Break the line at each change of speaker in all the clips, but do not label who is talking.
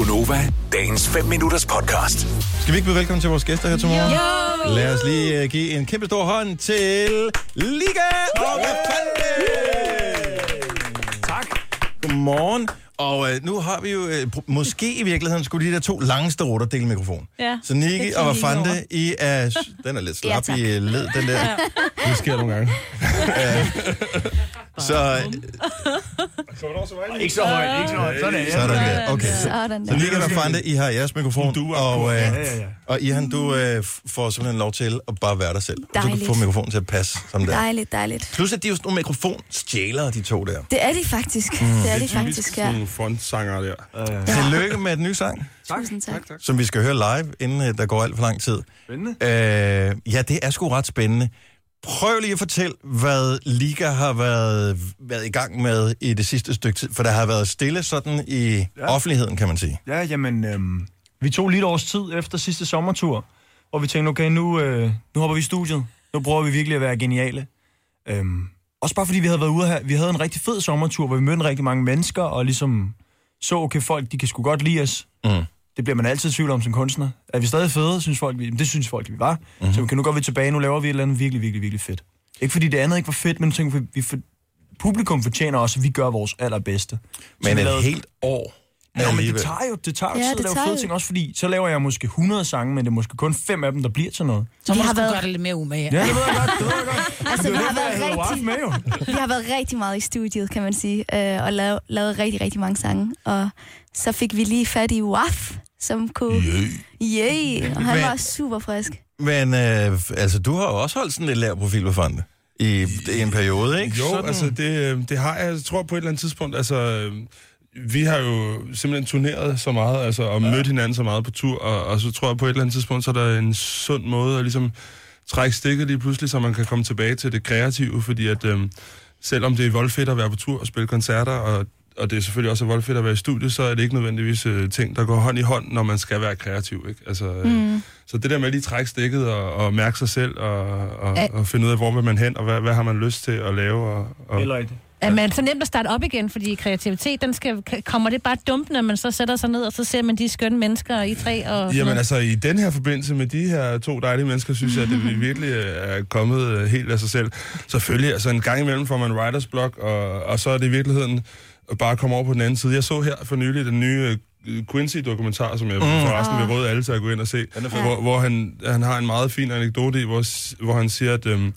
Gunova, dagens 5 minutters podcast.
Skal vi ikke byde velkommen til vores gæster her til morgen?
Jo!
Lad os lige uh, give en kæmpe stor hånd til Liga og hvad Tak. Godmorgen. Og uh, nu har vi jo, pr- måske i virkeligheden, skulle de der to lange ruter dele mikrofon.
Ja,
Så Niki og Fante. I er... Den er lidt slap
Ja, tak.
i uh, led, den der.
Det sker nogle gange.
Så,
Ikke så højt, ikke så højt. Sådan er det.
sådan der. Okay. Så,
Sådan
så
der.
Liga og Fante, I har jeres mikrofon.
Du er
og,
Ja, ja, ja.
og Ihan, du f- får simpelthen lov til at bare være dig selv. Og så kan du
Dejligt.
få mikrofonen til at passe som det er.
Dejligt, dejligt.
Plus at de er jo sådan nogle mikrofonstjælere, de to der.
Det er de faktisk. Mm. Det er de faktisk, ja.
Nogle frontsanger der.
Tillykke med den nye sang,
Tusind tak.
som vi skal høre live, inden øh, der går alt for lang tid.
Spændende.
Øh, ja, det er sgu ret spændende. Prøv lige at fortælle, hvad Liga har været, været i gang med i det sidste stykke tid, for der har været stille sådan i ja. Offentligheden, kan man sige.
Ja, jamen, øhm, vi tog lige et års tid efter sidste sommertur, hvor vi tænkte, okay, nu, øh, nu hopper vi i studiet. Nu prøver vi virkelig at være geniale. Øhm, også bare fordi vi havde været ude her, vi havde en rigtig fed sommertur, hvor vi mødte rigtig mange mennesker, og ligesom så, okay, folk, de kan sgu godt lide os.
Mm.
Det bliver man altid i tvivl om som kunstner. Er vi stadig fede, synes folk, vi, det synes folk, vi var.
Mhm.
Mm-hmm. Så okay, nu går vi tilbage, nu laver vi et eller andet virkelig, virkelig, virkelig fedt. Ikke fordi det andet ikke var fedt, men tænker, vi, vi for, publikum fortjener også, at vi gør vores allerbedste. Så
Men et
lavede-
helt år
Ja, men det tager jo, det tager jo
Ja,
tid at
det
lave fede ting, også fordi så laver jeg måske 100 sange, men det er måske kun fem af dem, der bliver til noget.
Så
Vi
må
har
du
været-
gøre det lidt mere umage.
Ja, det ved jeg godt, det ved jeg godt.
Altså,
Det
vi
er
har været
Waf
rigtig,
med jo.
vi har været rigtig meget i studiet, kan man sige, øh, og lavet, lavet rigtig, rigtig mange sange. Og så fik vi lige fat i Waf, som kunne... Yay! Og han
Men-
var super frisk.
Men øh, altså, du har jo også holdt sådan lidt lav profil på Fante i, i en periode, ikke?
Jo,
sådan...
altså det, øh, det har jeg, jeg tror på et eller andet tidspunkt, altså øh, vi har jo simpelthen turneret så meget, altså og mødt hinanden så meget på tur, og, og så tror jeg på et eller andet tidspunkt, så er der en sund måde at ligesom trække stikket lige pludselig, så man kan komme tilbage til det kreative, fordi at øh, selvom det er voldfedt at være på tur og spille koncerter, og og det er selvfølgelig også voldfedt at være i studiet, så er det ikke nødvendigvis øh, ting, der går hånd i hånd, når man skal være kreativ. Ikke? Altså, øh, mm. Så det der med at lige trække stikket og, og mærke sig selv, og, og,
Ja.
og finde ud af, hvor vil man hen, og hvad, hvad har man lyst til at lave. Og, og,
Eller rigtigt.
Er man så nemt at starte op igen, fordi kreativitet, den skal, kommer det bare dumt, når man så sætter sig ned, og så ser man de skønne mennesker i træ og
Jamen altså, i den her forbindelse med de her to dejlige mennesker, synes jeg, at det virkelig er kommet øh, helt af sig selv. Selvfølgelig, altså en gang imellem får man writers block, og, og så er det i virkeligheden bare komme over på den anden side. Jeg så her for nylig den nye øh, Quincy-dokumentar, som jeg mm. forresten vil råde alle til at gå ind og se, hvor, hvor han, han har en meget fin anekdote i, hvor, hvor han siger, at um,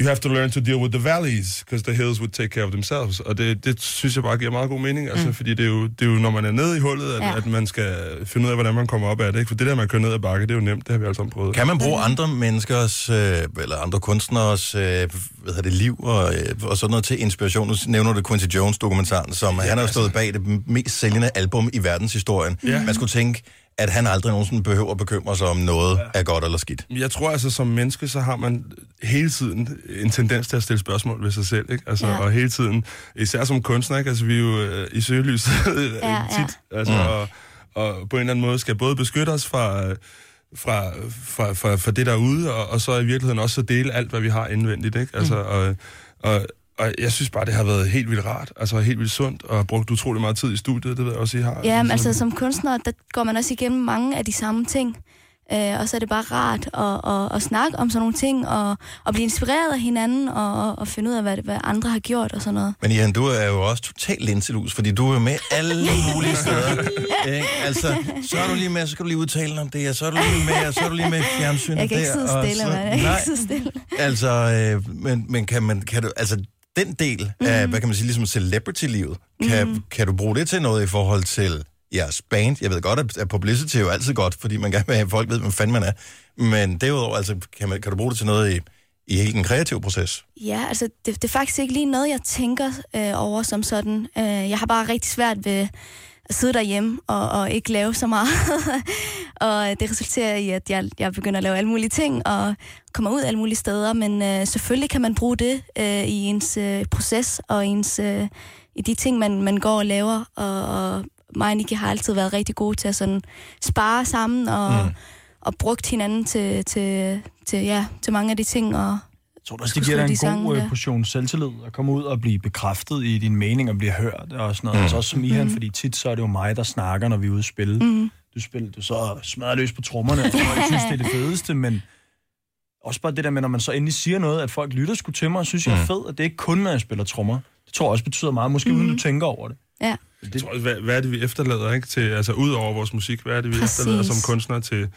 you have to learn to deal with the valleys, because the hills would take care of themselves. Og det, det synes jeg bare giver meget god mening, altså, mm. fordi det er, jo, det er jo, når man er nede i hullet, at,
Ja.
at man skal finde ud af, hvordan man kommer op af det. Ikke? For det der, man kører ned ad bakke, det er jo nemt, det har vi alle sammen prøvet.
Kan man bruge andre menneskers, øh, eller andre kunstners, øh, hvad hedder det, liv og, øh, og sådan noget til inspiration? Nu nævner du Quincy Jones-dokumentaren, som ja, han har jo stået bag det mest sælgende album i verdenshistorien. Ja. Man skulle tænke, at han aldrig nogensinde behøver at bekymre sig om noget ja. er godt eller skidt.
Jeg tror altså, som menneske, så har man hele tiden en tendens til at stille spørgsmål ved sig selv, ikke? Altså,
Ja.
og hele tiden, især som kunstner, ikke? Altså, vi er jo øh, i søgelyset
Ja,
ja, tit, altså,
Mm.
og, og på en eller anden måde skal både beskytte os fra, øh, fra, fra, fra, fra det derude, og, og så i virkeligheden også så dele alt, hvad vi har indvendigt, ikke? Altså,
Mm.
og, og, og jeg synes bare, det har været helt vildt rart, altså helt vildt sundt, og har brugt utrolig meget tid i studiet, det ved jeg også, I har.
Ja, men altså som kunstner, der går man også igennem mange af de samme ting. Øh, og så er det bare rart at, at, at snakke om sådan nogle ting, og, og blive inspireret af hinanden, og, og finde ud af, hvad, hvad andre har gjort og sådan noget.
Men Jan, du er jo også totalt linselus, fordi du er med alle mulige steder. ikke? Altså, så er du lige med, så skal du lige udtale om det, og så er du lige med, og så er du lige med fjernsynet
Jeg kan ikke
der,
sidde
og
stille,
så-.
Jeg kan
Nej,
ikke sidde stille.
altså, øh, men, men kan, man, kan du, altså, den del af, hvad kan man sige, ligesom celebrity-livet, kan, kan du bruge det til noget i forhold til jeres band? Jeg ved godt, at- at publicity er jo altid godt, fordi man gerne vil have, at folk ved, hvem fanden man er. Men derudover, altså, kan, man, kan du bruge det til noget i, i hele den kreative proces?
Ja, altså det, det er faktisk ikke lige noget, jeg tænker øh, over som sådan. Øh, jeg har bare rigtig svært ved at sidde derhjemme og, og ikke lave så meget. og det resulterer i, at jeg, jeg begynder at lave alle mulige ting og kommer ud alle mulige steder. Men øh, selvfølgelig kan man bruge det øh, i ens øh, proces og ens, øh, i de ting, man, man går og laver. Og, og mig og Nicky har altid været rigtig gode til at sådan spare sammen og, mm. og brugt hinanden til, til, til, ja, til mange af de ting. Og
tror du også,
skulle
det giver dig en
de
god
sange,
øh,
ja.
portion selvtillid at komme ud og blive bekræftet i din mening og blive hørt og sådan noget. Mm. Altså også som Ihan, fordi tit så er det jo mig, der snakker, når vi er ude at spille. Mm. Du spiller, du så smadrer løs på trommerne, og jeg synes, det er det fedeste, men også bare det der med, når man så endelig siger noget, at folk lytter sgu til mig og synes, jeg er fed, og det er ikke kun, når jeg spiller trommer. Det tror jeg også betyder meget, måske mm. uden du tænker over det.
Ja.
Jeg tror også, hvad, hvad er det, vi efterlader, ikke? Til, altså, ud over vores musik, hvad er det, vi
Præcis.
efterlader som kunstnere til,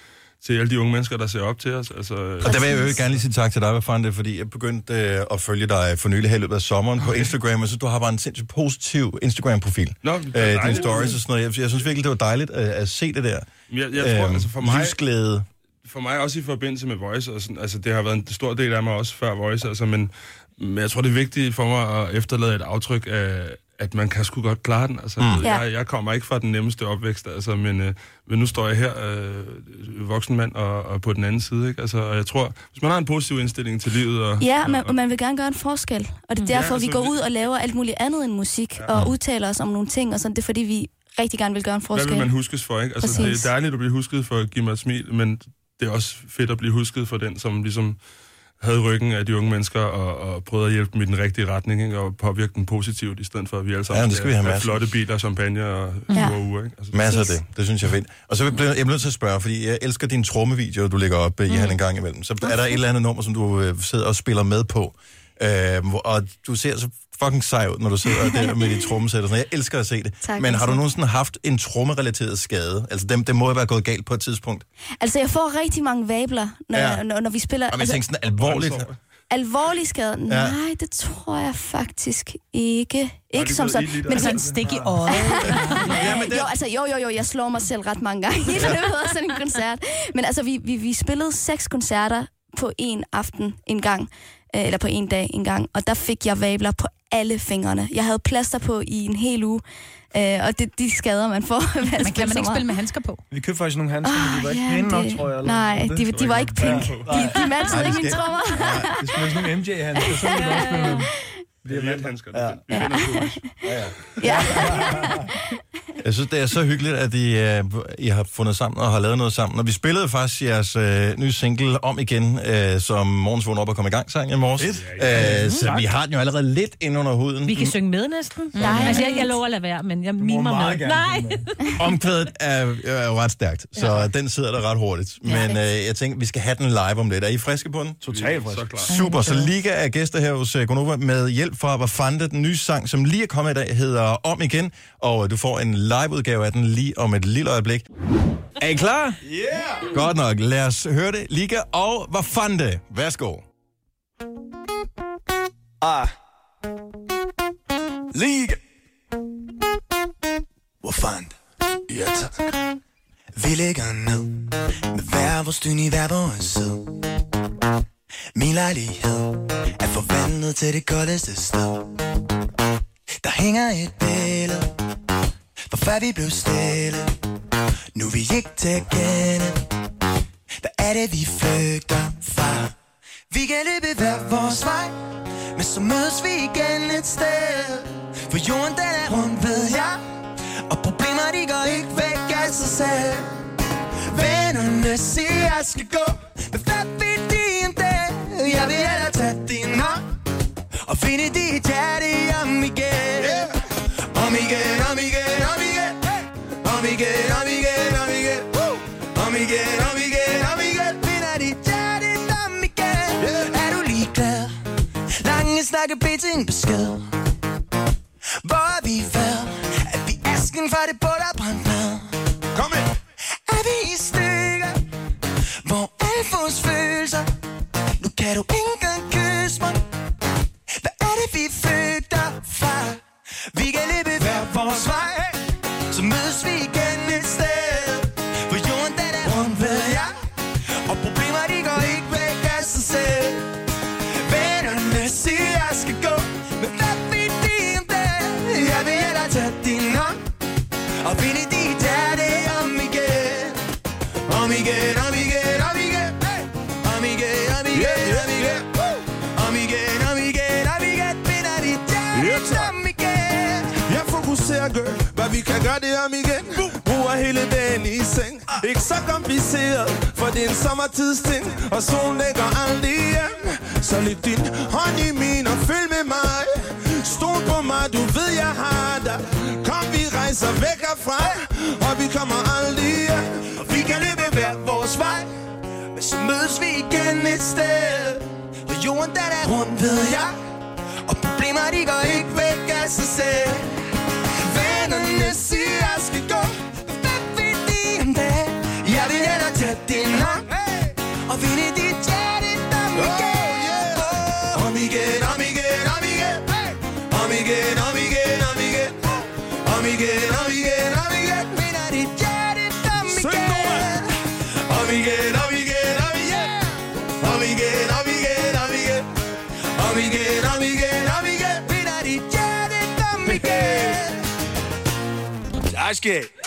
til alle de unge mennesker, der ser op til os? Altså,
Og der vil jeg jo gerne lige sige tak til dig, hvad fanden det fordi jeg begyndte øh, at følge dig for nylig her i løbet af sommeren på Instagram, og så du har bare en sindssygt positiv Instagram-profil.
Nå,
øh, dine stories og sådan noget. Jeg, jeg synes virkelig, det var dejligt at, at se det der.
jeg, jeg tror,
Øhm,
altså for mig,
Livsglæde.
for mig også i forbindelse med Voice, og sådan, altså det har været en stor del af mig også før Voice, altså, men, men jeg tror, det er vigtigt for mig at efterlade et aftryk af, at man kan sgu godt klare den. Altså, mm.
Ja.
jeg, jeg kommer ikke fra den nemmeste opvækst, altså, men, øh, men nu står jeg her, øh, voksen mand, og, og på den anden side. Ikke? Altså, og jeg tror, hvis man har en positiv indstilling til livet... Og,
Ja, man,
og,
og man vil gerne gøre en forskel. Og det er
Ja,
derfor, vi
altså,
går
vi-
ud og laver alt muligt andet end musik, og udtaler os om nogle ting, og sådan. Det er fordi, vi rigtig gerne vil gøre en
Hvad
forskel.
vil man huskes for, ikke? Altså, det er dejligt at blive husket for at give mig et smil, men det er også fedt at blive husket for den, som ligesom havde ryggen af de unge mennesker og, og prøvede at hjælpe dem i den rigtige retning, ikke? og påvirke dem positivt, i stedet for at vi alle sammen
Ja, det skal vi have masser.
flotte biler, champagne og
Ja.
uger. Ikke? Altså,
Masser af det. Det synes jeg er fedt. Og så bliver jeg nødt til at spørge, fordi jeg elsker din trommevideo, du lægger op mm. i han en gang imellem. Så er der et eller andet nummer, som du øh, sidder og spiller med på. Øh, og du ser så fucking sej ud, når du sidder der med dit trommesæt. og sådan. Jeg elsker at se det.
Tak,
Men har du nogensinde haft en trommerelateret skade? Altså, dem, det må jo være gået galt på et tidspunkt.
Altså, jeg får rigtig mange vabler, når,
Ja.
ja. når, når vi spiller.
Og jeg
Altså,
tænker sådan alvorligt.
alvorlig skade?
Ja.
Nej, det tror jeg faktisk ikke.
det
Ikke som sådan. Men
Altså
sådan,
en stik i øjet.
Ja, men det,
jo, altså, jo, jo, jo, jeg slår mig selv ret mange gange i løbet af sådan en koncert. Men altså, vi, vi, vi spillede seks koncerter på en aften en gang, øh, eller på en dag en gang, og der fik jeg vabler på alle fingrene. Jeg havde plaster på i en hel uge, øh, og det de skader, man får. ved at
Men kan man ikke spille med handsker på?
Vi købte faktisk nogle handsker, men de var ikke
Ja,
pæne nok,
det-
tror jeg. Eller
Nej, de,
Det
de var ikke pink.
Ja.
De, de matchede ikke mine trommer.
Det skulle være sådan nogle MJ-handsker, så ville det også spille med
det er vandhandsker. Ja. Vi finder det ud.
Ja.
Jeg synes, det er så hyggeligt, at I, øh, I har fundet sammen og har lavet noget sammen. Og vi spillede faktisk jeres øh, nye single om igen, øh, som morgens vågn op og kom i gang sang i morges. Øh, så vi har den jo allerede lidt ind under huden.
Vi kan synge med næsten.
Nej.
Altså, jeg, jeg lover at lade være, men jeg mimer med.
gerne
Nej.
Omkvædet er, er jo ret stærkt, så ja. den sidder der ret hurtigt. Men øh, jeg tænker, vi skal have den live om lidt. Er I friske på den?
Totalt
Så
frisk.
klar.
Super, så Liga er gæster her hos Gonova med hjælp fra Vafande. Den nye sang, som lige er kommet i dag, hedder Om igen, og du får en liveudgave af den lige om et lille øjeblik. Er I klar? Yeah! Godt nok, lad os høre det. Liga og Vafande. Værsgo.
Ah. Liga. Hvor fandt? Ja, tak. Vi ligger ned med hver vores dyn i hver vores side. Min lejlighed er forvandlet til det koldeste sted. Der hænger et billede, for før vi blev stille. Nu er vi ikke til at kende. Hvad er det, vi flygter fra? Vi kan løbe hver vores vej, men så mødes vi igen et sted. For jorden den er rundt, ved jeg, og problemer de går ikke væk af sig selv. Vennerne siger, jeg skal gå, men hvad ingen besked. Hvor er vi gør det om igen. Bruger hele dagen i seng. Ikke så kompliceret, for det er en sommertidsting Og solen lægger aldrig hjem. Så læg din hånd i min og følg med mig. Stol på mig, du ved jeg har dig. Kom vi rejser væk herfra. Og vi kommer aldrig hjem. Og vi kan løbe hver vores vej. Men så mødes vi igen et sted. Og jorden der er rundt, ved jeg. Og problemer de går ikke væk af sig selv. Og vinde dit hjerte om igen Om igen, om igen, om igen Om igen, om igen, om igen Om igen, om igen, om igen Vinder dit hjerte om igen Om igen, om igen, om igen Om igen, om igen, om igen Om igen, om igen, om igen Vinder dit hjerte om igen
Tak skal